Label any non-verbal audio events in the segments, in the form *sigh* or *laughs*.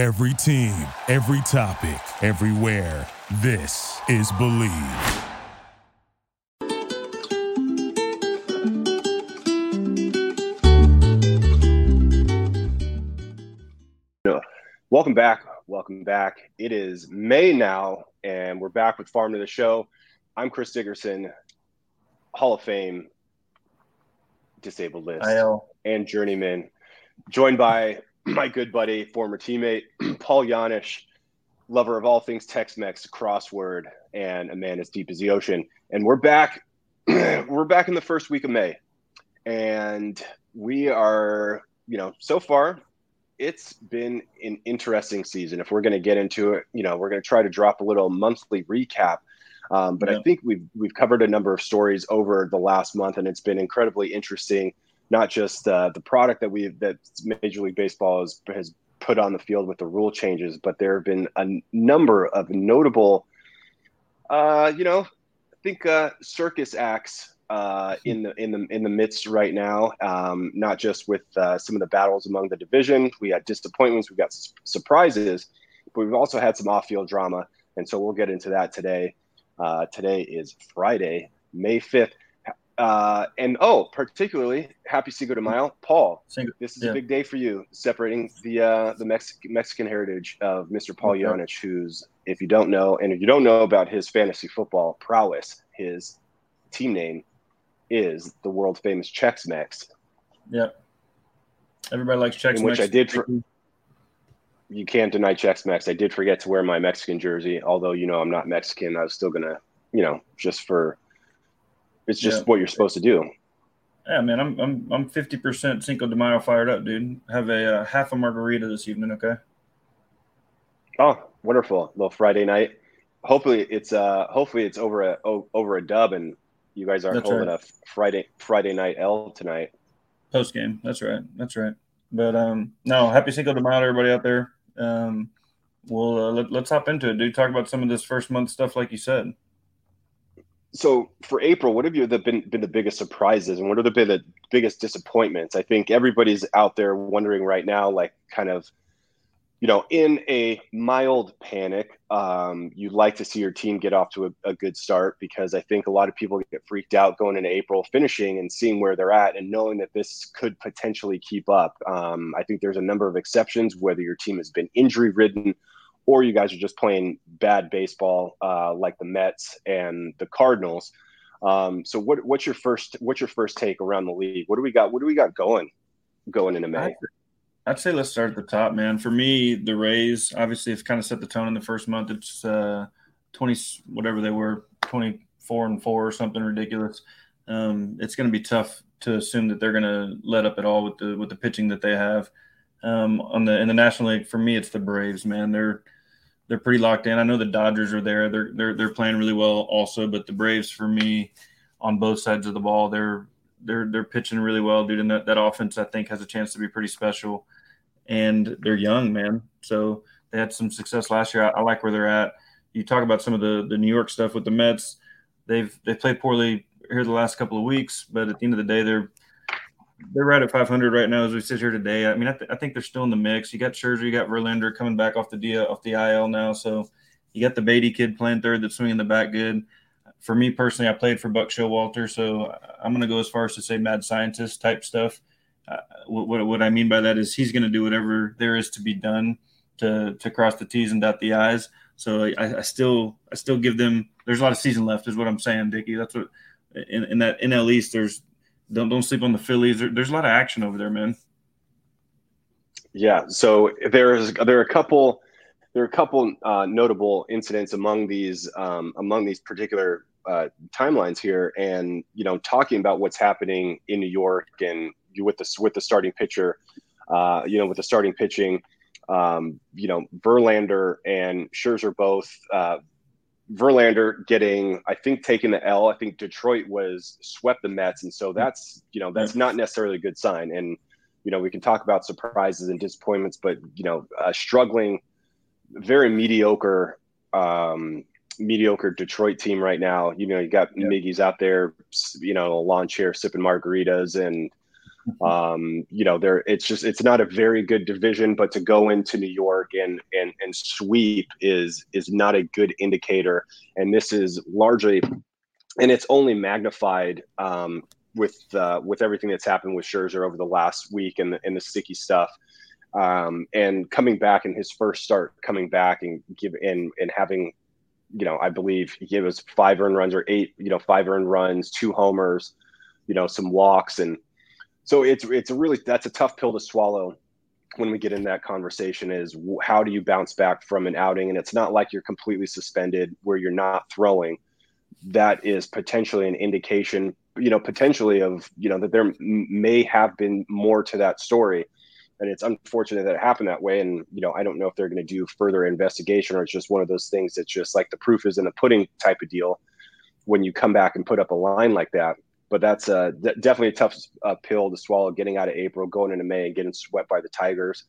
Every team, every topic, everywhere. This is Bleav. Welcome back. Welcome back. It is May now, and we're back with Farm to the Show. I'm Chris Dickerson, Hall of Fame disabled list IL. and journeyman, joined by my good buddy, former teammate, *clears throat* Paul Janish, lover of all things Tex Mex, crossword, and a man as deep as the ocean. And we're back. *clears throat* we're back in the first week of May. And we are, you know, so far, it's been an interesting season. If we're going to get into it, you know, we're going to try to drop a little monthly recap. Um, but Yeah. I think we've we've covered a number of stories over the last month, and it's been incredibly interesting. Not just uh, the product that we that Major League Baseball has, has put on the field with the rule changes, but there have been a number of notable, uh, you know, I think uh, circus acts uh, in the in the in the midst right now. Um, not just with uh, some of the battles among the division, we had disappointments, we got surprises, but we've also had some off-field drama, and so we'll get into that today. Uh, today is Friday, May fifth. Uh, and oh, particularly happy Cinco de Mayo, Paul. Cinco- This is Yeah. a big day for you, separating the uh, the Mex- Mexican heritage of Mr. Paul Okay. Janish, who's, if you don't know, and if you don't know about his fantasy football prowess, his team name is the world famous Chex Mex. Yep. Everybody likes checks. In which Mex- I did for- You can't deny Chex Mex. I did forget to wear my Mexican jersey, although you know I'm not Mexican. I was still gonna, you know, just for it's just Yeah. what you're supposed to do. Yeah, man, I'm I'm I'm fifty percent Cinco de Mayo fired up, dude. Have a uh, half a margarita this evening, okay? Oh, wonderful! little Friday night. Hopefully it's uh hopefully it's over a o- over a dub and you guys aren't That's holding right. a Friday Friday night L tonight. Post game. That's right. That's right. But um, no, happy Cinco de Mayo, everybody out there. Um, we'll uh, let, let's hop into it, dude. Talk about some of this first month stuff, like you said. So for April, what have you been been the biggest surprises and what have been the biggest disappointments? I think everybody's out there wondering right now, like kind of, you know, in a mild panic. Um, you'd like to see your team get off to a, a good start because I think a lot of people get freaked out going into April, finishing and seeing where they're at and knowing that this could potentially keep up. Um, I think there's a number of exceptions, whether your team has been injury ridden or you guys are just playing bad baseball uh, like the Mets and the Cardinals. Um, so what, what's your first what's your first take around the league? What do we got? What do we got going going into May? I'd say let's start at the top, man. For me, the Rays obviously have kind of set the tone in the first month. It's uh, twenty whatever they were, twenty four and four or something ridiculous. Um, it's going to be tough to assume that they're going to let up at all with the with the pitching that they have. Um, on the in the National League, for me, it's the Braves, man. They're they're pretty locked in. I know the Dodgers are there. They're they're they're playing really well also, but the Braves for me on both sides of the ball, they're they're they're pitching really well, dude. And that, that offense I think has a chance to be pretty special. And they're young, man. So they had some success last year. I, I like where they're at. You talk about some of the the New York stuff with the Mets. They've they played poorly here the last couple of weeks, but at the end of the day, they're they're right at 500 right now as we sit here today. I mean, I, th- I think they're still in the mix. You got Scherzer, you got Verlander coming back off the D- off the IL now, so you got the Baty kid playing third that's swinging the bat good. For me personally, I played for Buck Showalter, so I'm going to go as far as to say mad scientist type stuff. Uh, what, what, what I mean by that is he's going to do whatever there is to be done to to cross the T's and dot the I's. So I, I still I still give them. There's a lot of season left, is what I'm saying, Dickie. That's what in, in that NL East. There's don't don't sleep on the Phillies. There, there's a lot of action over there, man. Yeah. So there's there are a couple there are a couple uh, notable incidents among these um, among these particular uh, timelines here, and you know, talking about what's happening in New York and you with the with the starting pitcher, uh, you know, with the starting pitching, um, you know, Verlander and Scherzer both. Verlander getting, I think, taking the L. I think Detroit was swept the Mets, and so that's you know that's not necessarily a good sign. And you know we can talk about surprises and disappointments, but you know, uh, struggling, very mediocre, um, mediocre Detroit team right now. You know, you got Yeah. Miggy's out there, you know, a lawn chair sipping margaritas and Um, you know, there it's just it's not a very good division, but to go into New York and and and sweep is is not a good indicator. And this is largely, and it's only magnified um, with uh, with everything that's happened with Scherzer over the last week and the, and the sticky stuff. Um, and coming back in his first start, coming back and give and and having, you know, I believe he gave us five earned runs or eight, you know, five earned runs, two homers, you know, some walks, and so it's it's a really that's a tough pill to swallow when we get in that conversation is how do you bounce back from an outing? And it's not like you're completely suspended where you're not throwing. That is potentially an indication you know potentially of you know that there may have been more to that story. And it's unfortunate that it happened that way. And you know i don't know if they're going to do further investigation or it's just one of those things that's just like the proof is in the pudding type of deal. When you come back and put up a line like that but that's uh, definitely a tough uh, pill to swallow getting out of april going into may and getting swept by the tigers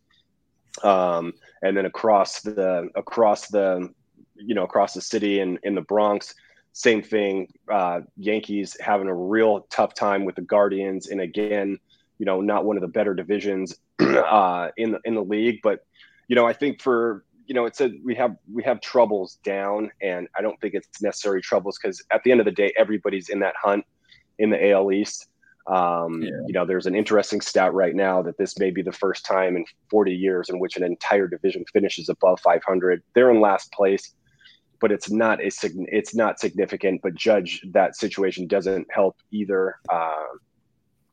um, and then across the across the you know across the city and in the bronx same thing. Uh, Yankees having a real tough time with the Guardians, and again, you know, not one of the better divisions *clears throat* uh, in the in the league. But you know, I think for you know, it said we have we have troubles down, and I don't think it's necessary troubles because at the end of the day, everybody's in that hunt in the AL East. Um, yeah. You know, there's an interesting stat right now that this may be the first time in 40 years in which an entire division finishes above 500. They're in last place but it's not a it's not significant. But judge that situation doesn't help either. Uh,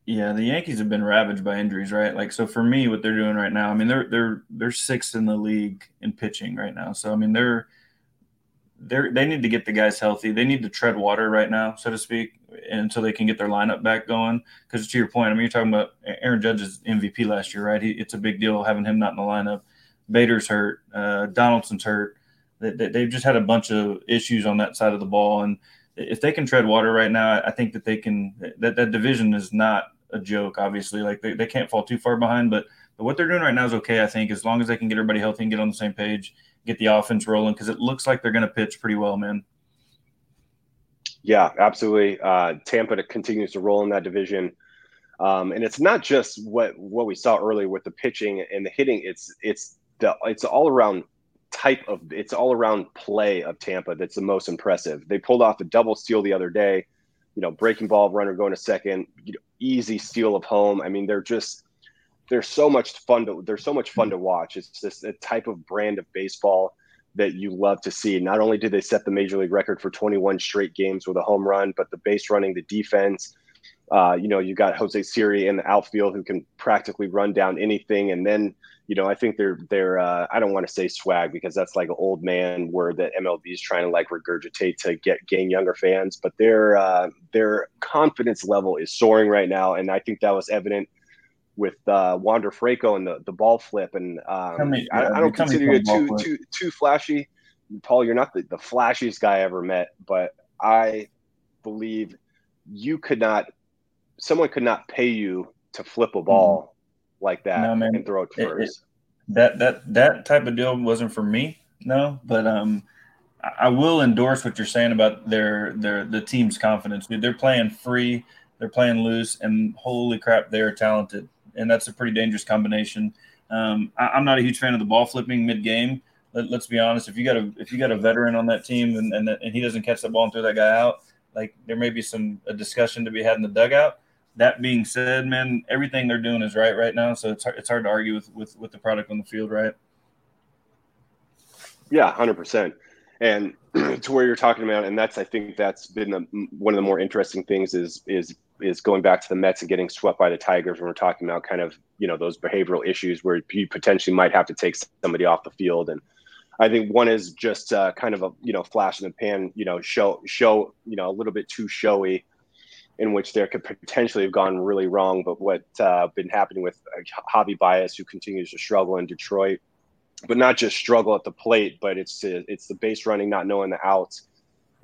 yeah, the Yankees have been ravaged by injuries, right? Like, so for me, what they're doing right now, I mean, they're they're they're sixth in the league in pitching right now. So I mean, they're they're they need to get the guys healthy. They need to tread water right now, so to speak, until they can get their lineup back going. Because to your point, I mean, you're talking about Aaron Judge's MVP last year, right? He, it's a big deal having him not in the lineup. Bader's hurt. Uh, Donaldson's hurt. They, they've just had a bunch of issues on that side of the ball, and if they can tread water right now, I think that they can. That that division is not a joke. Obviously, like they, they can't fall too far behind, but, but what they're doing right now is okay. I think as long as they can get everybody healthy and get on the same page, get the offense rolling, because it looks like they're going to pitch pretty well, man. Yeah, absolutely. Uh, Tampa continues to roll in that division. Um, and it's not just what what we saw earlier with the pitching and the hitting. It's it's the it's all around type of it's all around play of Tampa that's the most impressive. They pulled off a double steal the other day, you know, breaking ball, runner going to second, you know, easy steal of home. I mean, they're just they're so much fun to they're so much fun to watch. It's just a type of brand of baseball that you love to see. Not only did they set the major league record for 21 straight games with a home run, but the base running, the defense. Uh, you know, you got Jose Siri in the outfield who can practically run down anything, and then you know, I think they're they're uh, I don't want to say swag because that's like an old man word that MLB is trying to like regurgitate to get gain younger fans, but their uh, their confidence level is soaring right now, and I think that was evident with uh, Wander Franco and the, the ball flip. And um, me, I, I, don't consider you too too too flashy, Paul. You're not the, the flashiest guy I ever met, but I believe you could not, someone could not pay you to flip a ball. Mm-hmm like that no, man. and throw it first. It, it, that that that type of deal wasn't for me, no. But um, I will endorse what you're saying about their their the team's confidence. Dude, they're playing free, they're playing loose, and holy crap, they're talented, and that's a pretty dangerous combination. Um, I, am not a huge fan of the ball flipping mid game. Let, us be honest. If you got a if you got a veteran on that team and and, and he doesn't catch the ball and throw that guy out, like there may be some a discussion to be had in the dugout that being said, man, everything they're doing is right right now. So it's hard, it's hard to argue with, with, with the product on the field, right? Yeah, hundred percent. And *clears throat* to where you're talking about, and that's I think that's been the, one of the more interesting things is is is going back to the Mets and getting swept by the Tigers when we're talking about kind of you know those behavioral issues where you potentially might have to take somebody off the field and. I think one is just uh, kind of a you know flash in the pan, you know, show show you know a little bit too showy, in which there could potentially have gone really wrong. But what uh, been happening with uh, Javi Baez, who continues to struggle in Detroit, but not just struggle at the plate, but it's it's the base running, not knowing the outs,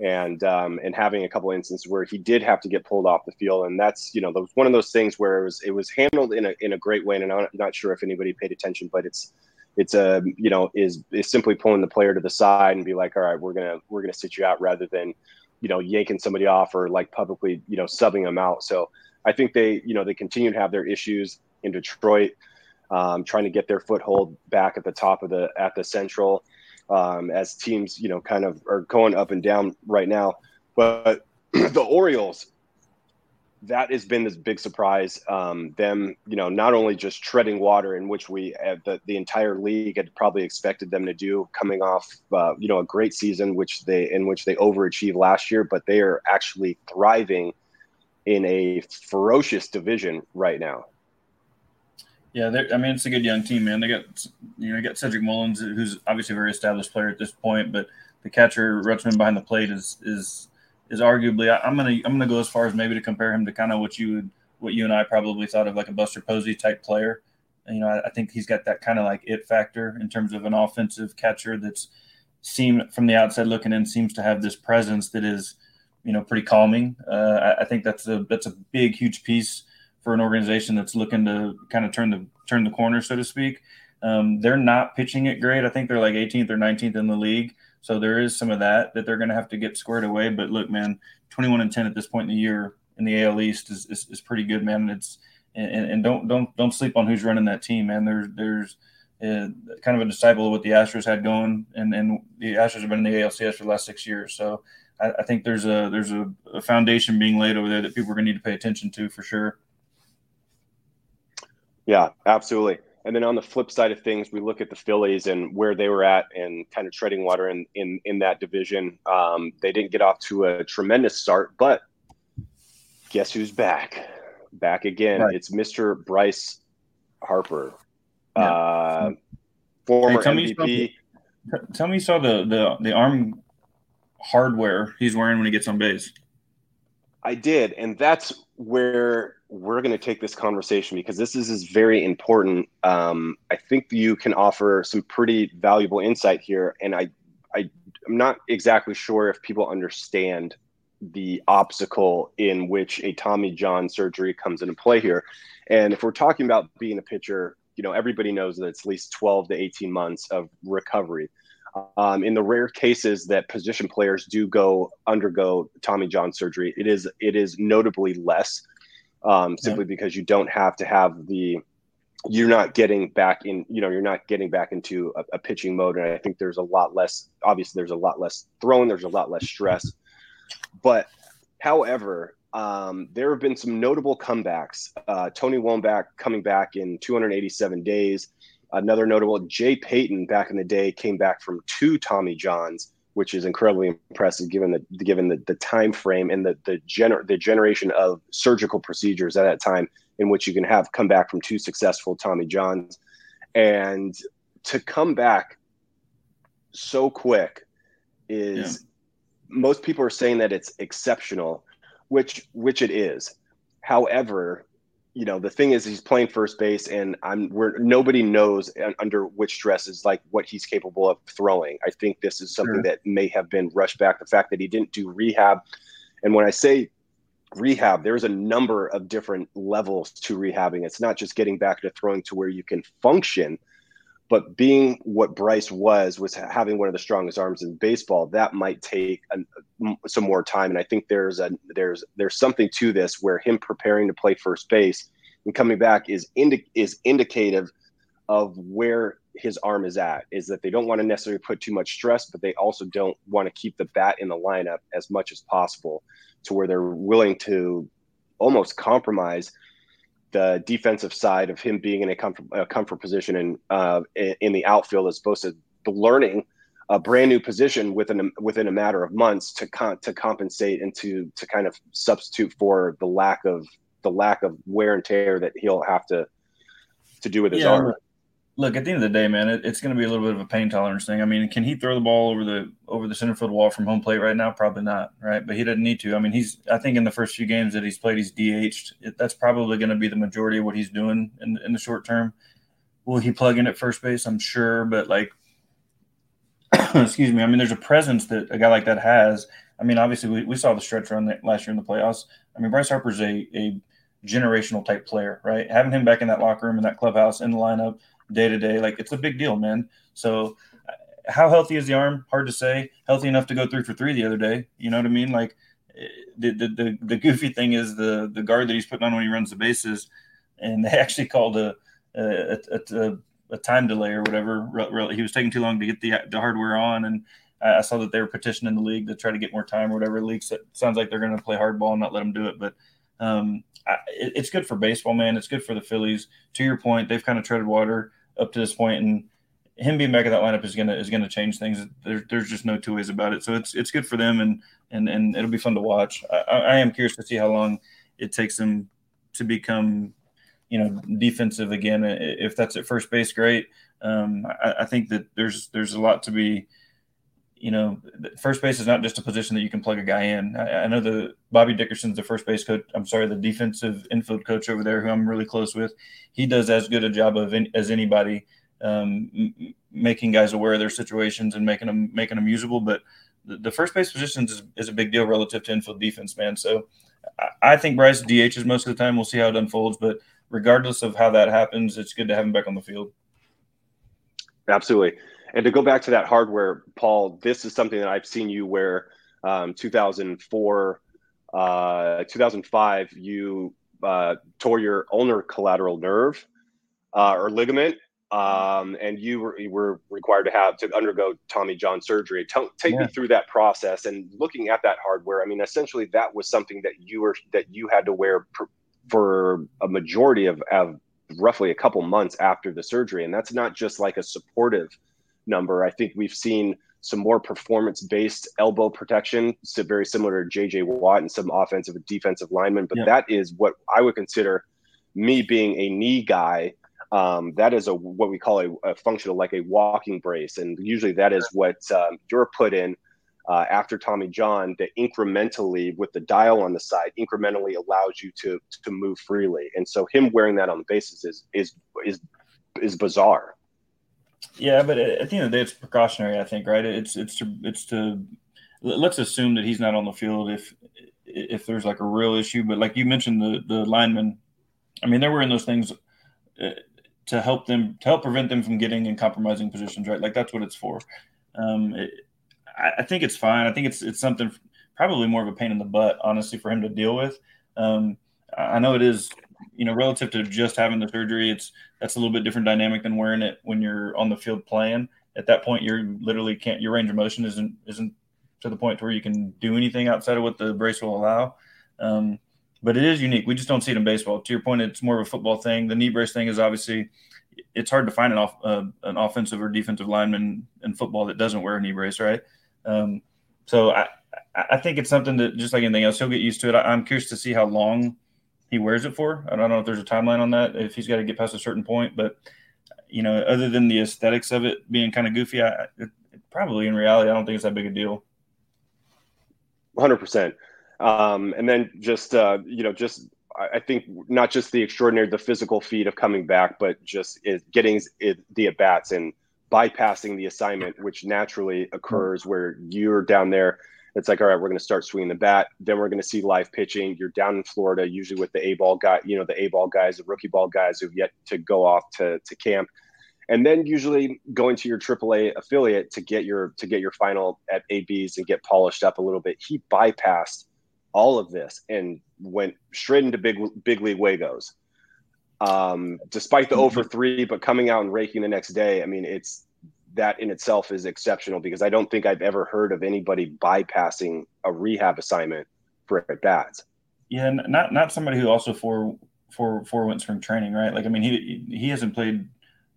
and um, and having a couple instances where he did have to get pulled off the field, and that's you know the, one of those things where it was it was handled in a in a great way, and I'm not sure if anybody paid attention, but it's it's a you know is is simply pulling the player to the side and be like, all right, we're gonna we're gonna sit you out rather than you know yanking somebody off or like publicly you know subbing them out. So I think they, you know, they continue to have their issues in Detroit, um, trying to get their foothold back at the top of the at the Central, um, as teams, you know, kind of are going up and down right now. But *clears throat* the Orioles, that has been this big surprise. Um, them, you know, not only just treading water in which we uh, the, the entire league had probably expected them to do, coming off, uh, you know, a great season which they in which they overachieved last year, but they are actually thriving in a ferocious division right now. Yeah, I mean it's a good young team, man. They got you know, they got Cedric Mullins, who's obviously a very established player at this point, but the catcher Rutschman behind the plate is is is arguably I, am gonna I'm gonna go as far as maybe to compare him to kind of what you would what you and I probably thought of like a Buster Posey type player. You know, I, I think he's got that kind of like it factor in terms of an offensive catcher that's seemed from the outside looking in seems to have this presence that is, you know, pretty calming. Uh, I, I think that's a that's a big huge piece for an organization that's looking to kind of turn the turn the corner, so to speak. Um, they're not pitching it great. I think they're like 18th or 19th in the league. So there is some of that that they're going to have to get squared away. But look, man, 21 and 10 at this point in the year in the AL East is, is, is pretty good, man. It's and, and, don't don't don't sleep on who's running that team, man. There's there's uh, kind of a disciple of what the Astros had going, and and the Astros have been in the ALCS for the last six years. So I, I think there's a there's a, a foundation being laid over there that people are going to need to pay attention to for sure. Yeah, absolutely. And then on the flip side of things, we look at the Phillies and where they were at and kind of treading water in in, in that division. Um, they didn't get off to a tremendous start, but guess who's back? Back again. Right. It's Mr. Bryce Harper, yeah. uh, former hey, tell MVP. Me saw, tell me you saw the, the the arm hardware he's wearing when he gets on base. I did, and that's where we're going to take this conversation because this is, is very important. Um, I think you can offer some pretty valuable insight here, and I, I, I'm not exactly sure if people understand the obstacle in which a Tommy John surgery comes into play here. And if we're talking about being a pitcher, you know, everybody knows that it's at least 12 to 18 months of recovery. Um, in the rare cases that position players do go undergo Tommy John surgery, it is it is notably less, um, simply yeah. because you don't have to have the you're not getting back in you know you're not getting back into a, a, pitching mode. And i think there's a lot less obviously there's a lot less throwing there's a lot less stress. But however um, there have been some notable comebacks. Uh, tony Womack coming back in 287 days. Another notable, Jay Payton back in the day came back from two Tommy Johns, which is incredibly impressive given the given the, the time frame and the the, gener- the generation of surgical procedures at that time in which you can have come back from two successful Tommy Johns, and to come back so quick is yeah. most people are saying that it's exceptional, which which it is. However, you know the thing is he's playing first base and i'm where nobody knows under which stress is like what he's capable of throwing. I think this is something sure. that may have been rushed back. The fact that he didn't do rehab and when i say rehab there's a number of different levels to rehabbing. It's not just getting back to throwing to where you can function but being what Bryce was, was having one of the strongest arms in baseball. That might take some more time, and I think there's a there's there's something to this where him preparing to play first base and coming back is indi- is indicative of where his arm is at. Is that they don't want to necessarily put too much stress, but they also don't want to keep the bat in the lineup as much as possible, to where they're willing to almost compromise the defensive side of him being in a comfort, a comfort position in, uh, in the outfield as opposed to learning a brand new position within a, within a matter of months to con- to compensate and to to kind of substitute for the lack of the lack of wear and tear that he'll have to to do with his yeah, arm look at the end of the day, man, it, it's going to be a little bit of a pain tolerance thing. I mean, can he throw the ball over the over the center field wall from home plate right now? Probably not, right? But he doesn't need to. I mean, he's I think in the first few games that he's played, he's DH'd. It, that's probably going to be the majority of what he's doing in in the short term. Will he plug in at first base? I'm sure, but like, *coughs* excuse me. I mean, there's a presence that a guy like that has. I mean, obviously, we, we saw the stretch run last year in the playoffs. I mean, Bryce Harper's a a generational type player, right? Having him back in that locker room in that clubhouse in the lineup day to day. Like it's a big deal, man. So how healthy is the arm? Hard to say. Healthy enough to go three for three the other day. You know what I mean? Like the, the, the, the goofy thing is the, the guard that he's putting on when he runs the bases. And they *laughs* actually called a, a, a, a time delay or whatever. He was taking too long to get the, the hardware on. And I saw that they were petitioning the league to try to get more time or whatever. League sounds like they're going to play hardball and not let them do it. But um, I, it's good for baseball, man. It's good for the Phillies. To your point, they've kind of treaded water up to this point, and him being back in that lineup is gonna is gonna change things. There, there's just no two ways about it. So it's it's good for them, and and and it'll be fun to watch. I, I am curious to see how long it takes them to become, you know, defensive again. If that's at first base, great. Um, I, I think that there's there's a lot to be you know, first base is not just a position that you can plug a guy in. I, I know the Bobby Dickerson's the first base coach. I'm sorry, the defensive infield coach over there, who I'm really close with. He does as good a job of in, as anybody, um, m- making guys aware of their situations and making them making them usable. But the, the first base position is, is, a big deal relative to infield defense, man. So I, I think Bryce DH is most of the time. We'll see how it unfolds, but regardless of how that happens, it's good to have him back on the field. Absolutely. And to go back to that hardware, Paul, this is something that I've seen you wear. Um, 2004, uh, 2005, you uh, tore your ulnar collateral nerve uh, or ligament, um, and you were, you were, required to have to undergo Tommy John surgery. Take yeah. me through that process and looking at that hardware. I mean, essentially, that was something that you were that you had to wear pr- for a majority of, of roughly a couple months after the surgery, and that's not just like a supportive number. I think we've seen some more performance based elbow protection, so very similar to JJ Watt and some offensive and defensive linemen. But yeah. that is what I would consider me being a knee guy. Um, that is a what we call a, a, functional like a walking brace, and usually that is what um, you're put in uh, after Tommy John that incrementally with the dial on the side incrementally allows you to to move freely. And so him wearing that on the bases is is is is bizarre. Yeah, but at the end of the day, it's precautionary. I think, right? It's it's to it's to let's assume that he's not on the field if if there's like a real issue. But like you mentioned, the the linemen, I mean, they're wearing those things uh, to help them to help prevent them from getting in compromising positions, right? Like that's what it's for. Um, it, I, I, think it's fine. I think it's it's something probably more of a pain in the butt, honestly, for him to deal with. Um, I know it is you know, relative to just having the surgery, it's that's a little bit different dynamic than wearing it when you're on the field playing. At that point, you're literally can't your range of motion isn't isn't to the point where you can do anything outside of what the brace will allow. Um, but it is unique. We just don't see it in baseball. To your point, it's more of a football thing. The knee brace thing is obviously it's hard to find an off uh, an offensive or defensive lineman in football that doesn't wear a knee brace, right? Um, so I I think it's something that just like anything else, he'll get used to it. I, am curious to see how long he wears it for. I don't know if there's a timeline on that, if he's got to get past a certain point, but you know, other than the aesthetics of it being kind of goofy, I, it, probably in reality, I don't think it's that big a deal. 100%. Um, and then just, uh, you know, just, I think not just the extraordinary, the physical feat of coming back, but just it, getting it, the at bats and bypassing the assignment, which naturally occurs where you're down there it's like, all right, we're going to start swinging the bat. Then we're going to see live pitching. You're down in Florida, usually with the A ball guy, you know, the A ball guys, the rookie ball guys who've yet to go off to, to camp. And then usually going to your AAA affiliate to get your to get your final at ABs and get polished up a little bit. He bypassed all of this and went straight into big big league Wagos. Um, despite the over three, but coming out and raking the next day. I mean, it's that in itself is exceptional because I don't think I've ever heard of anybody bypassing a rehab assignment for at bats. Yeah, not not somebody who also for for for went spring training, right? Like I mean, he he hasn't played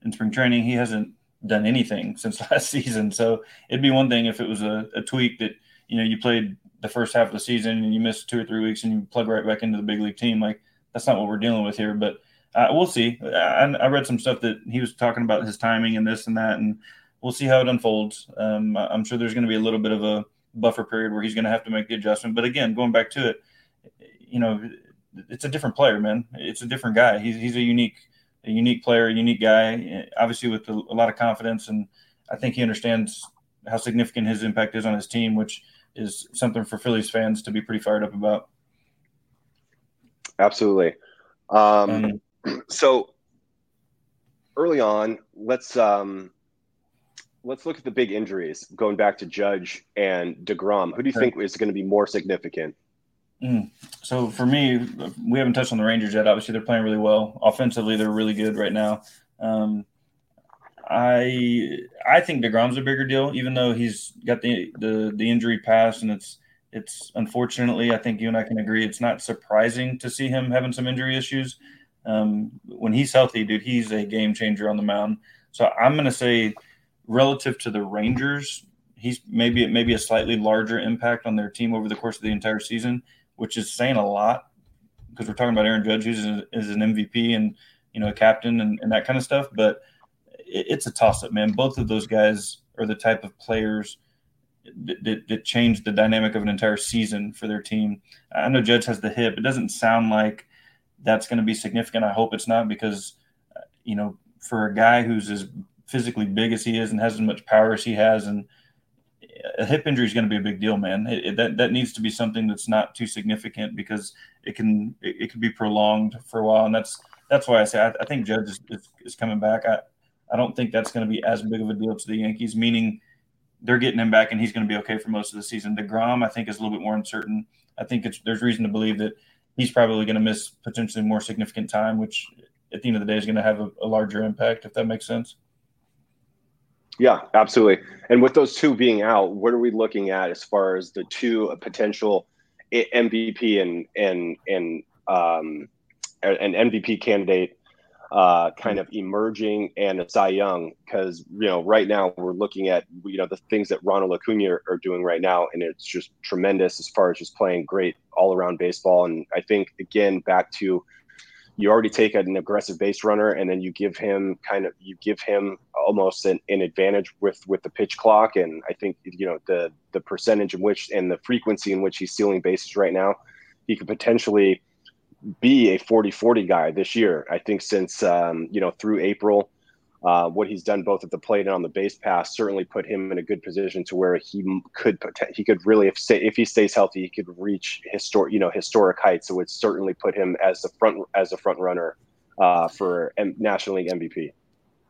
in spring training. He hasn't done anything *laughs* since last season. So it'd be one thing if it was a, a tweak that you know you played the first half of the season and you missed two or three weeks and you plug right back into the big league team. Like that's not what we're dealing with here. But uh, we'll see. I, I, read some stuff that he was talking about his timing and this and that, and we'll see how it unfolds. Um, I'm sure there's going to be a little bit of a buffer period where he's going to have to make the adjustment. But again, going back to it, you know, it's a different player, man. It's a different guy. He's he's a unique a unique player, a unique guy, obviously with a, a lot of confidence, and I think he understands how significant his impact is on his team, which is something for Phillies fans to be pretty fired up about. Absolutely. Um, um, *clears throat* so early on, let's um, let's look at the big injuries going back to Judge and DeGrom. Who do you think is going to be more significant? Mm. So for me, we haven't touched on the Rangers yet. Obviously, they're playing really well offensively. They're really good right now. Um, I I think Degrom's a bigger deal, even though he's got the the the injury past, and it's it's unfortunately I think you and I can agree it's not surprising to see him having some injury issues. Um, when he's healthy, dude, he's a game changer on the mound. So I'm going to say, relative to the Rangers, he's maybe maybe a slightly larger impact on their team over the course of the entire season, which is saying a lot because we're talking about Aaron Judge, who's is an MVP and you know a captain and, and that kind of stuff. But it, it's a toss up, man. Both of those guys are the type of players that, that, change the dynamic of an entire season for their team. I know Judge has the hip. It doesn't sound like that's going to be significant. I hope it's not because, you know, for a guy who's as physically big as he is and has as much power as he has, and a hip injury is going to be a big deal, man. It, it, that that needs to be something that's not too significant because it can it, it could be prolonged for a while, and that's that's why I say I, I think Judge is, is, is, coming back. I I don't think that's going to be as big of a deal to the Yankees, meaning they're getting him back and he's going to be okay for most of the season. Degrom, I think, is a little bit more uncertain. I think there's reason to believe that he's probably going to miss potentially more significant time, which at the end of the day is going to have a, a larger impact, if that makes sense. Yeah, absolutely. And with those two being out, what are we looking at as far as the two potential MVP and and and um, an MVP candidate uh, kind of emerging and a Cy Young because you know right now we're looking at you know the things that Ronald Acuna are, are doing right now and it's just tremendous as far as just playing great all around baseball and I think again back to you already take an aggressive base runner and then you give him kind of you give him almost an, an advantage with with the pitch clock and I think you know the the percentage in which and the frequency in which he's stealing bases right now he could potentially be a 40-40 guy this year. I think since um, you know through April, uh, what he's done both at the plate and on the base pass certainly put him in a good position to where he could he could really if if he stays healthy he could reach historic you know historic heights. So it would certainly put him as the front as a front runner uh, for M- National League MVP.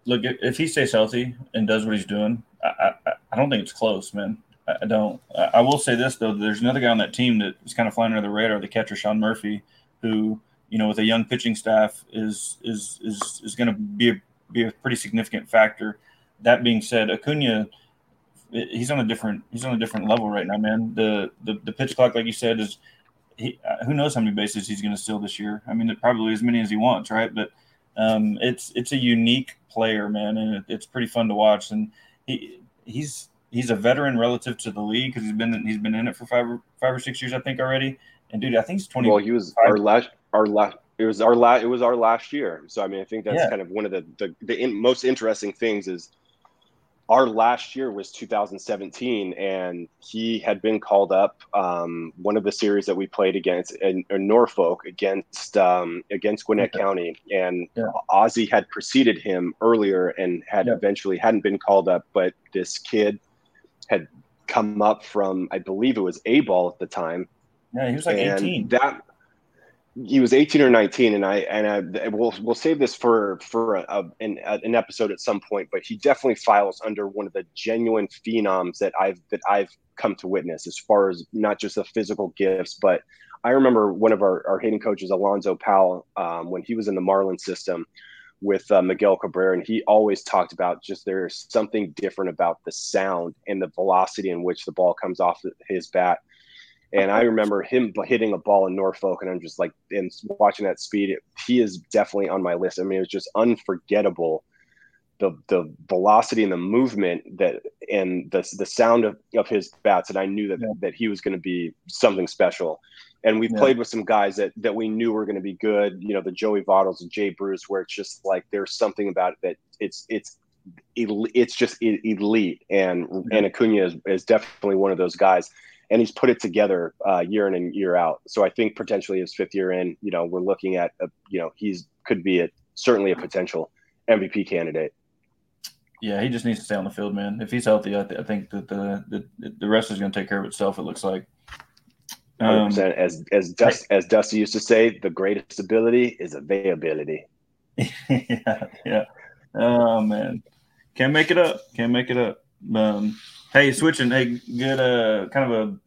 Look, if he stays healthy and does what he's doing, I, I, I don't think it's close, man. I don't. I will say this though: there's another guy on that team that is kind of flying under the radar, the catcher Sean Murphy who you know with a young pitching staff is is is is going to be a, be a pretty significant factor. That being said, Acuna he's on a different he's on a different level right now, man. The the, the pitch clock, like you said, is he, uh, who knows how many bases he's going to steal this year. I mean, probably as many as he wants, right? But um, it's it's a unique player, man, and it, it's pretty fun to watch. And he he's he's a veteran relative to the league because he's been he's been in it for five or five or six years, I think, already. And dude, I think he's twenty. Well, he was our last our last. It was our last. It was our last year. So I mean, I think that's yeah. kind of one of the the, the in, most interesting things is our last year was 2017, and he had been called up. Um, one of the series that we played against in, in Norfolk against um, against Gwinnett. County, and yeah. Ozzie had preceded him earlier and had eventually hadn't been called up, but this kid had come up from I believe it was A ball at the time yeah, he was like and 18. That he was 18 or 19 and i and I, we'll we'll save this for for a, an, an episode at some point but he definitely files under one of the genuine phenoms that i've that i've come to witness as far as not just the physical gifts but i remember one of our, our hitting coaches alonzo powell um, when he was in the marlin system with uh, miguel cabrera and he always talked about just there's something different about the sound and the velocity in which the ball comes off his bat and I remember him hitting a ball in Norfolk, and I'm just like, and watching that speed, it, he is definitely on my list. I mean, it was just unforgettable. The, the velocity and the movement that and the, the sound of, of his bats and I knew that, yeah. that he was going to be something special. And we yeah. played with some guys that, that we knew were going to be good, you know, the Joey Vottos and Jay Bruce, where it's just like, there's something about it that it's, it's, it's just elite. And, yeah. and Acuna is, is definitely one of those guys and he's put it together uh, year in and year out. So I think potentially his fifth year in, you know, we're looking at, a, you know, he's could be a certainly a potential MVP candidate. Yeah, he just needs to stay on the field, man. If he's healthy, I, th- I think that the, the the rest is going to take care of itself. It looks like. Um, as as Dust, as Dusty used to say, the greatest ability is availability. *laughs* yeah, yeah. Oh man, can't make it up. Can't make it up. Um, Hey, switching. Hey, good. Uh, kind of a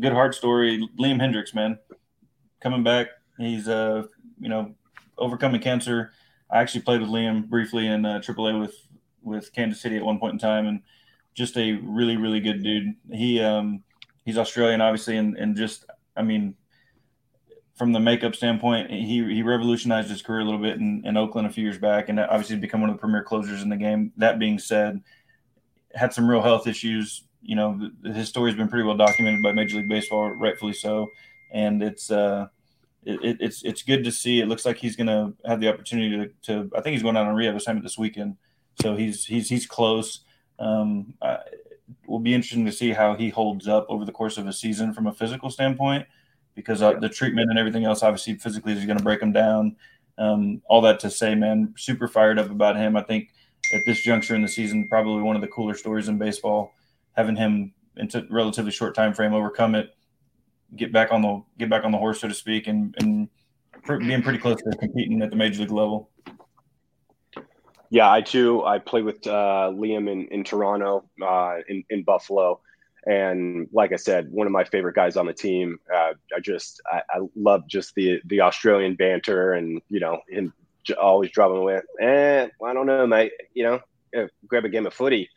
good heart story. Liam Hendriks, man, coming back. He's uh, you know, overcoming cancer. I actually played with Liam briefly in uh, AAA with with Kansas City at one point in time, and just a really really good dude. He um, he's Australian, obviously, and and just I mean, from the makeup standpoint, he he revolutionized his career a little bit in, in Oakland a few years back, and obviously become one of the premier closers in the game. That being said, had some real health issues. You know, his story's been pretty well documented by Major League Baseball, rightfully so, and it's uh, it, it's it's good to see. It looks like he's going to have the opportunity to, to. I think he's going out on rehab assignment this weekend, so he's he's he's close. Um, uh, will be interesting to see how he holds up over the course of a season from a physical standpoint, because uh, the treatment and everything else, obviously, physically is going to break him down. Um, all that to say, man, super fired up about him. I think at this juncture in the season, probably one of the cooler stories in baseball. Having him in a relatively short time frame overcome it, get back on the get back on the horse, so to speak, and and being pretty close to competing at the major league level. Yeah, I too. I play with uh, Liam in, in Toronto, uh, in, in Buffalo. And like I said, one of my favorite guys on the team. Uh, I just, I, I, love just the the Australian banter and, you know, him always dropping away. Eh, I don't know, mate. You know, yeah, grab a game of footy,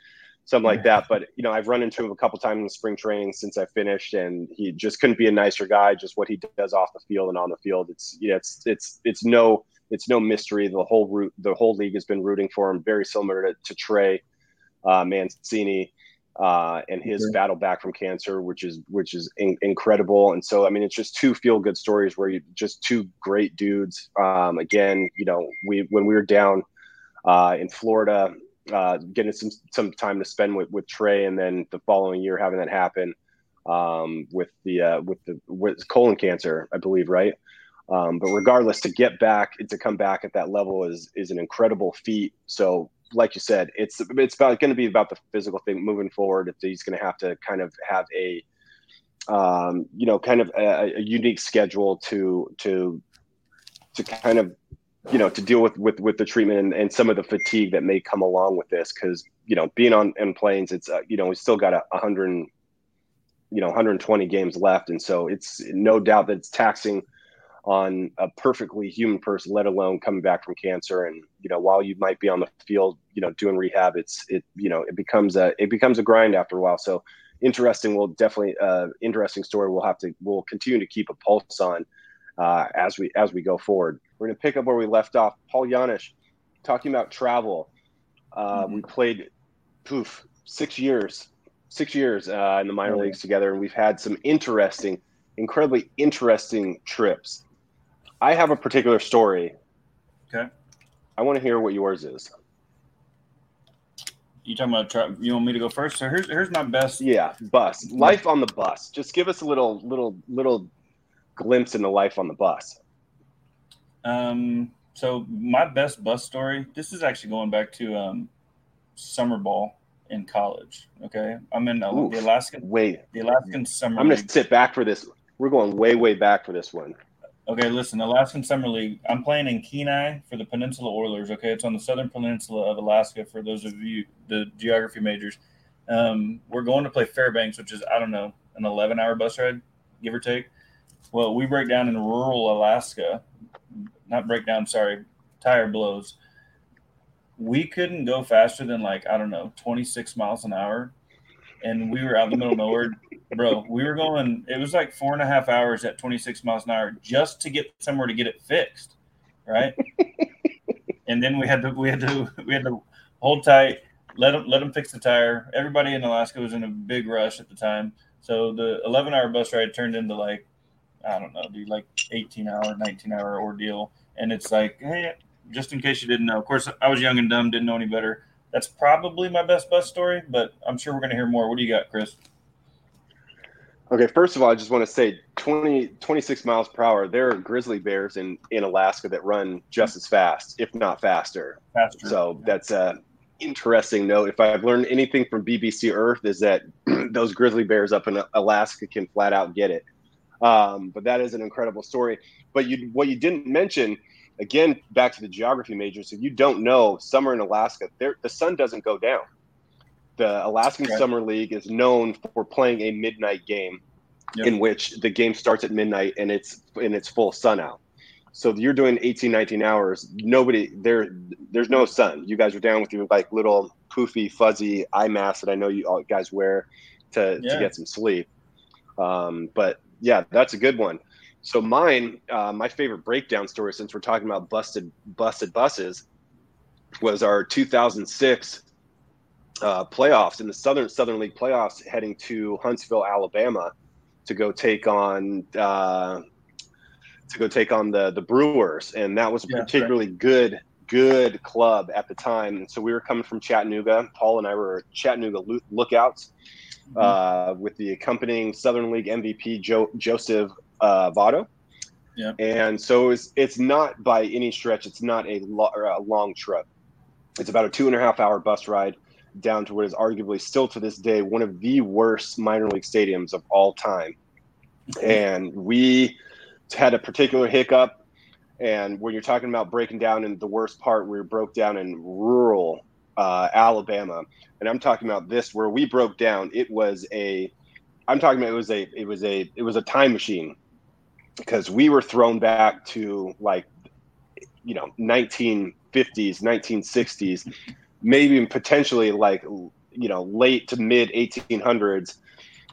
something like that. But, you know, I've run into him a couple times in spring training since I finished, and he just couldn't be a nicer guy. Just what he does off the field and on the field. It's, yeah, it's, it's, it's no, it's no mystery. The whole root, the whole league has been rooting for him, very similar to, to Trey uh, Mancini uh, and his sure. battle back from cancer, which is which is in, incredible. And so, I mean, it's just two feel good stories where you just two great dudes. Um, again, you know, we when we were down uh, in Florida, uh, getting some some time to spend with with Trey, and then the following year having that happen um, with the uh, with the with colon cancer, I believe, right? Um, but regardless, to get back to come back at that level is is an incredible feat. So, like you said, it's it's about going to be about the physical thing moving forward. If he's going to have to kind of have a um, you know, kind of a, a, unique schedule to to to kind of you know to deal with with with the treatment and, and some of the fatigue that may come along with this because you know being on in planes it's uh, you know we still got a 100 you know 120 games left and so it's no doubt that it's taxing on a perfectly human person, let alone coming back from cancer. And you know, while you might be on the field, you know, doing rehab, it's it you know it becomes a it becomes a grind after a while. So interesting. We'll definitely uh, interesting story. We'll have to we'll continue to keep a pulse on uh, as we as we go forward. We're going to pick up where we left off. Paul Janish talking about travel. Uh, mm-hmm. We played poof six years six years uh, in the minor leagues together, and we've had some interesting, incredibly interesting trips. I have a particular story. Okay. I want to hear what yours is. You talking about? Tra- you want me to go first? So here's here's my best. Yeah, bus life on the bus. Just give us a little little little glimpse into life on the bus. Um. So my best bus story. This is actually going back to um, summer ball in college. Okay, I'm in uh, the Alaskan. Wait, the Alaskan summer. I'm gonna sit back for this. We're going way way back for this one. Okay, listen, Alaskan Summer League. I'm playing in Kenai for the Peninsula Oilers. Okay, it's on the southern peninsula of Alaska. For those of you the geography majors, um, we're going to play Fairbanks, which is I don't know an 11 hour bus ride, give or take. Well, we break down in rural Alaska. Not break down, sorry, tire blows. We couldn't go faster than like I don't know 26 miles an hour, and we were out in the middle of nowhere bro. We were going. It was like four and a half hours at 26 miles an hour just to get somewhere to get it fixed, right? *laughs* and then we had to we had to we had to hold tight, let them let them fix the tire. Everybody in Alaska was in a big rush at the time, so the 11 hour bus ride turned into like I don't know, dude, like 18 hour, 19 hour ordeal. And it's like, hey, just in case you didn't know. Of course, I was young and dumb, didn't know any better. That's probably my best bus story, but I'm sure we're going to hear more. What do you got, Chris? Okay, first of all, I just want to say 20, 26 miles per hour. There are grizzly bears in, in Alaska that run just as fast, if not faster. Faster. So that's a interesting note. If I've learned anything from BBC Earth, is that *clears throat* those grizzly bears up in Alaska can flat out get it. Um, but that is an incredible story. But you, what you didn't mention, again, back to the geography majors, if you don't know, summer in Alaska, there the sun doesn't go down the Alaskan okay. Summer League is known for playing a midnight game. yep. in which the game starts at midnight and it's in its full sun out. So you're doing 18, 19 hours. Nobody there. There's no sun. You guys are down with your like little poofy, fuzzy eye mask that I know you all guys wear to, yeah. to get some sleep. Um, but yeah, that's a good one. So mine, uh, my favorite breakdown story, since we're talking about busted busted buses, was our 2006 uh, playoffs in the Southern Southern League playoffs, heading to Huntsville, Alabama, to go take on uh, to go take on the the Brewers, and that was a yeah, particularly right. good good club at the time. And so we were coming from Chattanooga. Paul and I were Chattanooga lookouts mm-hmm. uh, with the accompanying Southern League MVP Joe, Joseph uh, Votto. Yeah. And so it's it's not by any stretch. It's not a, lo- a long trip. It's about a two and a half hour bus ride down to what is arguably still to this day one of the worst minor league stadiums of all time. And we had a particular hiccup. And when you're talking about breaking down in the worst part, we broke down in rural uh, Alabama, and I'm talking about this where we broke down. It was a, I'm talking about it was a, it was a, it was a time machine because we were thrown back to like, you know, 1950s, 1960s, maybe potentially like, you know, late to mid 1800s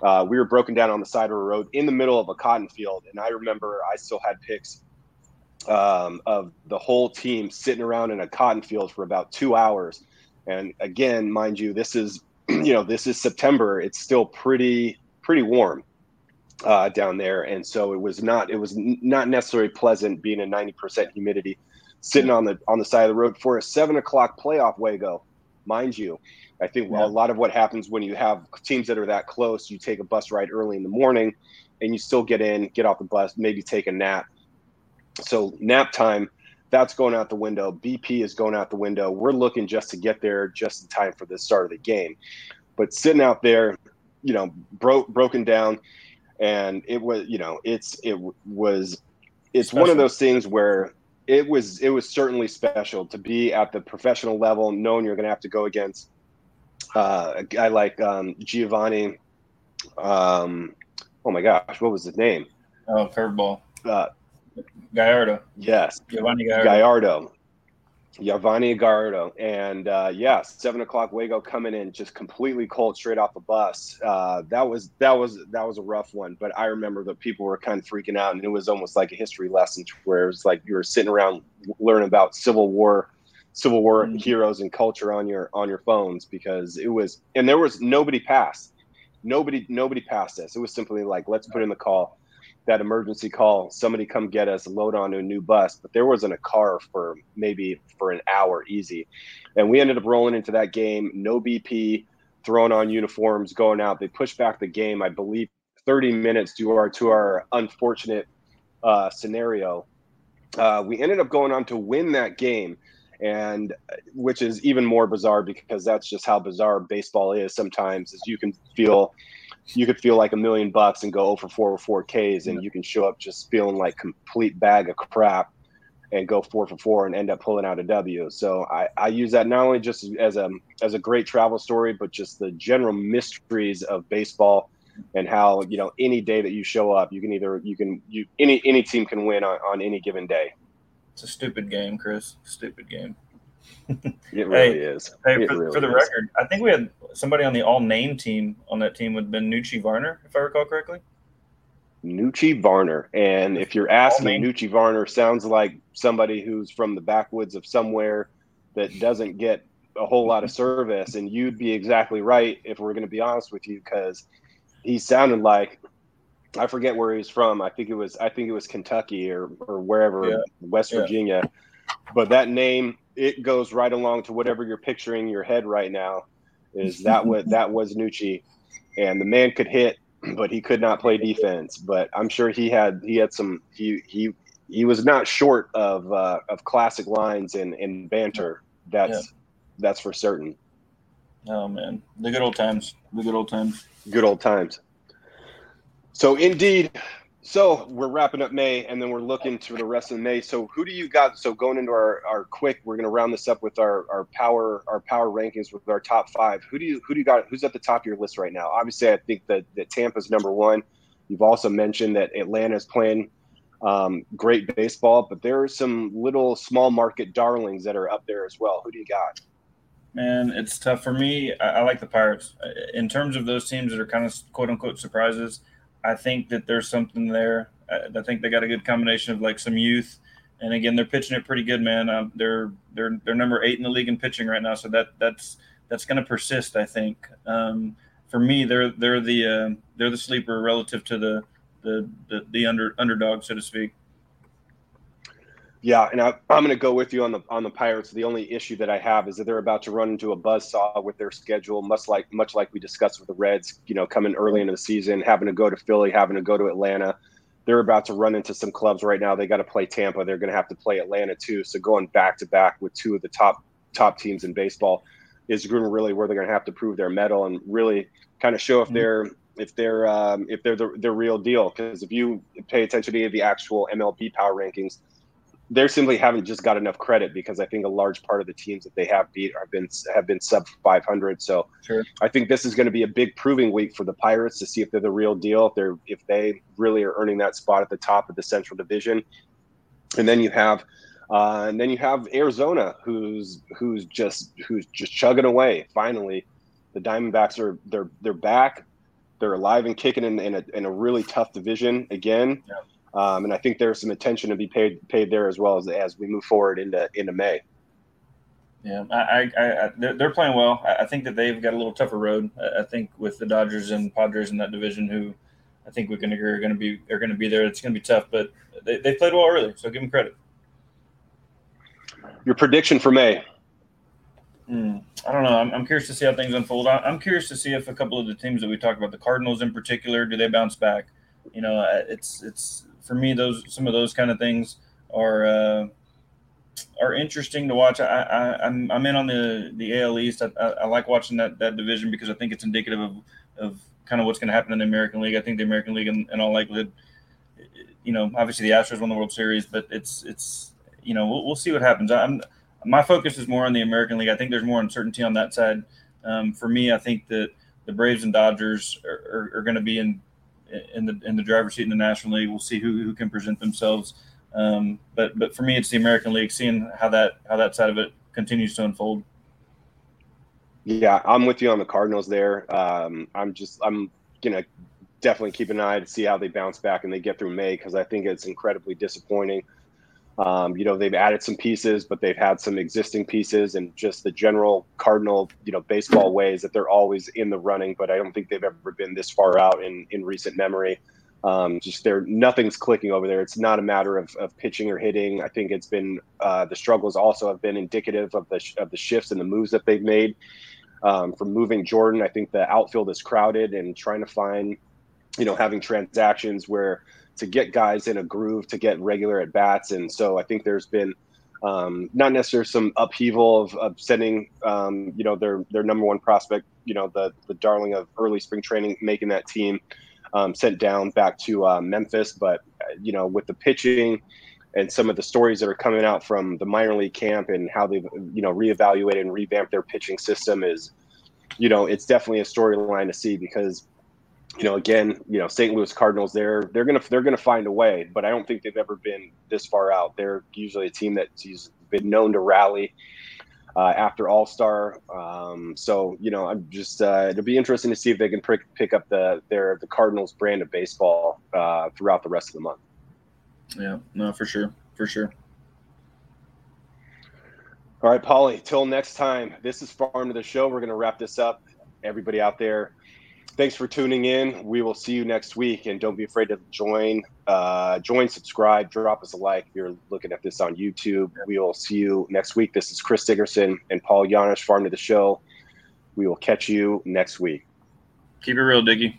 uh, we were broken down on the side of a road in the middle of a cotton field, and I remember I still had pics um, of the whole team sitting around in a cotton field for about two hours. And again, mind you, this is *clears throat* you know this is September. It's still pretty pretty warm uh, down there, and so it was not it was not necessarily pleasant being in ninety percent humidity, sitting on the on the side of the road for a seven o'clock playoff Wago, mind you. I think yeah. a lot of what happens when you have teams that are that close, you take a bus ride early in the morning and you still get in, get off the bus, maybe take a nap. So nap time, that's going out the window. BP is going out the window. We're looking just to get there just in time for the start of the game. But sitting out there, you know, broke broken down, and it was, you know, it's it was, it's Special. one of those things where it was it was certainly special to be at the professional level, knowing you're going to have to go against uh, a guy like um, Giovanni. Um, oh my gosh, what was his name? Oh, curveball. Uh, Gallardo. Yes, Giovanni Gallardo. Gallardo. Giovanni Gallardo, and uh, yeah, seven o'clock Wago coming in just completely cold straight off the bus. Uh, that was that was that was a rough one, but I remember that people were kind of freaking out, and it was almost like a history lesson where it was like you were sitting around learning about Civil War Civil War mm-hmm. heroes and culture on your on your phones because it was and there was nobody passed. Nobody nobody passed this. It was simply like let's put in the call, that emergency call, somebody come get us, load onto a new bus. But there wasn't a car for maybe for an hour easy. And we ended up rolling into that game, no BP, throwing on uniforms, going out. They pushed back the game, I believe 30 minutes to our to our unfortunate uh, scenario. Uh, we ended up going on to win that game and uh, which is even more bizarre because that's just how bizarre baseball is sometimes is you can feel you could feel like a million bucks and go over four or four Ks and you can show up just feeling like complete bag of crap and go four for four and end up pulling out a W. So I, I use that not only just as a as a great travel story, but just the general mysteries of baseball and how you know any day that you show up, you can either you can you any any team can win on, on any given day. It's a stupid game, Chris. Stupid game. It really hey, is. Hey, for, really for, the is. record, I think we had somebody on the all name team on that team would have been Noochie Varner, if I recall correctly. Noochie Varner. And if you're asking, Noochie Varner sounds like somebody who's from the backwoods of somewhere that doesn't get a whole lot of service. And you'd be exactly right if we're going to be honest with you, because he sounded like I forget where he's from. I think it was I think it was Kentucky or or wherever, yeah. West yeah. Virginia. But that name it goes right along to whatever you're picturing in your head right now. Is that what *laughs* that was Noochie, and the man could hit, but he could not play defense. But I'm sure he had he had some he he he was not short of uh, of classic lines and and banter. That's yeah. that's for certain. Oh man, the good old times. The good old times. Good old times. So indeed, so we're wrapping up May, and then we're looking to the rest of May. So who do you got? So going into our, our quick, we're going to round this up with our, our power our power rankings with our top five. Who do you who do you got? Who's at the top of your list right now? Obviously, I think that that Tampa's number one. You've also mentioned that Atlanta's playing um, great baseball, but there are some little small market darlings that are up there as well. Who do you got? Man, it's tough for me. I, I like the Pirates. In terms of those teams that are kind of quote unquote surprises, I think that there's something there. I, I think they got a good combination of like some youth, and again, they're pitching it pretty good, man. Um, they're they're they're number eight in the league in pitching right now, so that that's that's going to persist. I think. Um, for me, they're they're the uh, they're the sleeper relative to the the the, the under underdog, so to speak. Yeah, and I, am going to go with you on the on the Pirates. The only issue that I have is that they're about to run into a buzz saw with their schedule, much like much like we discussed with the Reds. You know, coming early into the season, having to go to Philly, having to go to Atlanta. They're about to run into some clubs right now. They got to play Tampa. They're going to have to play Atlanta too. So going back to back with two of the top top teams in baseball is really where they're going to have to prove their mettle and really kind of show if mm-hmm. they're if they're um, if they're the, the real deal. Because if you pay attention to the actual MLB power rankings, they simply haven't just got enough credit because I think a large part of the teams that they have beat have been have been sub 500. So sure. I think this is going to be a big proving week for the Pirates to see if they're the real deal, if they're if they really are earning that spot at the top of the Central Division. And then you have uh, and then you have Arizona, who's who's just who's just chugging away. Finally, the Diamondbacks are they're they're back. They're alive and kicking in, in a in a really tough division again. Yeah. Um, and I think there's some attention to be paid paid there as well as as we move forward into into May. Yeah, I, I, I they're playing well. I think that they've got a little tougher road. I think with the Dodgers and Padres in that division, who I think we can agree are going to be are going to be there. It's going to be tough, but they, they played well early, so give them credit. Your prediction for May? Mm, I don't know. I'm, I'm, curious to see how things unfold. I, am curious to see if a couple of the teams that we talked about, the Cardinals in particular, do they bounce back? You know, it's it's for me those some of those kind of things are uh, are interesting to watch. I, I I'm, I'm in on the the AL East. I, I, I, like watching that that division because I think it's indicative of of kind of what's going to happen in the American League. I think the American League, in, in all likelihood, you know, obviously the Astros won the World Series, but it's it's you know, we'll, we'll see what happens. I'm my focus is more on the American League. I think there's more uncertainty on that side. Um, for me, I think that the Braves and Dodgers are, are, are going to be in in the in the driver's seat in the National League. We'll see who, who can present themselves. Um, but but for me, it's the American League. Seeing how that how that side of it continues to unfold. Yeah, I'm with you on the Cardinals there. Um, I'm just I'm gonna definitely keep an eye to see how they bounce back and they get through May because I think it's incredibly disappointing um, you know, they've added some pieces, but they've had some existing pieces and just the general Cardinal, you know, baseball ways that they're always in the running, but I don't think they've ever been this far out in, in recent memory. Um, just there, nothing's clicking over there. It's not a matter of, of pitching or hitting. I think it's been uh, the struggles also have been indicative of the of the shifts and the moves that they've made. Um, from moving Jordan, I think the outfield is crowded and trying to find, you know, having transactions where to get guys in a groove to get regular at bats. And so I think there's been um, not necessarily some upheaval of, of sending, um, you know, their their number one prospect, you know, the the darling of early spring training, making that team um, sent down back to uh, Memphis. But you know, with the pitching and some of the stories that are coming out from the minor league camp and how they've you know reevaluated and revamped their pitching system is, you know, it's definitely a storyline to see because you know, again, you know, St. Louis Cardinals, they're they're gonna they're gonna find a way, but I don't think they've ever been this far out. They're usually a team that's been known to rally uh, after All Star. Um, so you know, I'm just uh, it'll be interesting to see if they can pick pick up the their the Cardinals brand of baseball uh, throughout the rest of the month. Yeah, no, for sure, for sure. All right, Paulie. Till next time. This is Farm to the Show. We're going to wrap this up. Everybody out there, thanks for tuning in. We will see you next week, and don't be afraid to join, uh, join, subscribe, drop us a like if you're looking at this on YouTube. We will see you next week. This is Chris Dickerson and Paul Janish, farm to the show. We will catch you next week. Keep it real, Diggy.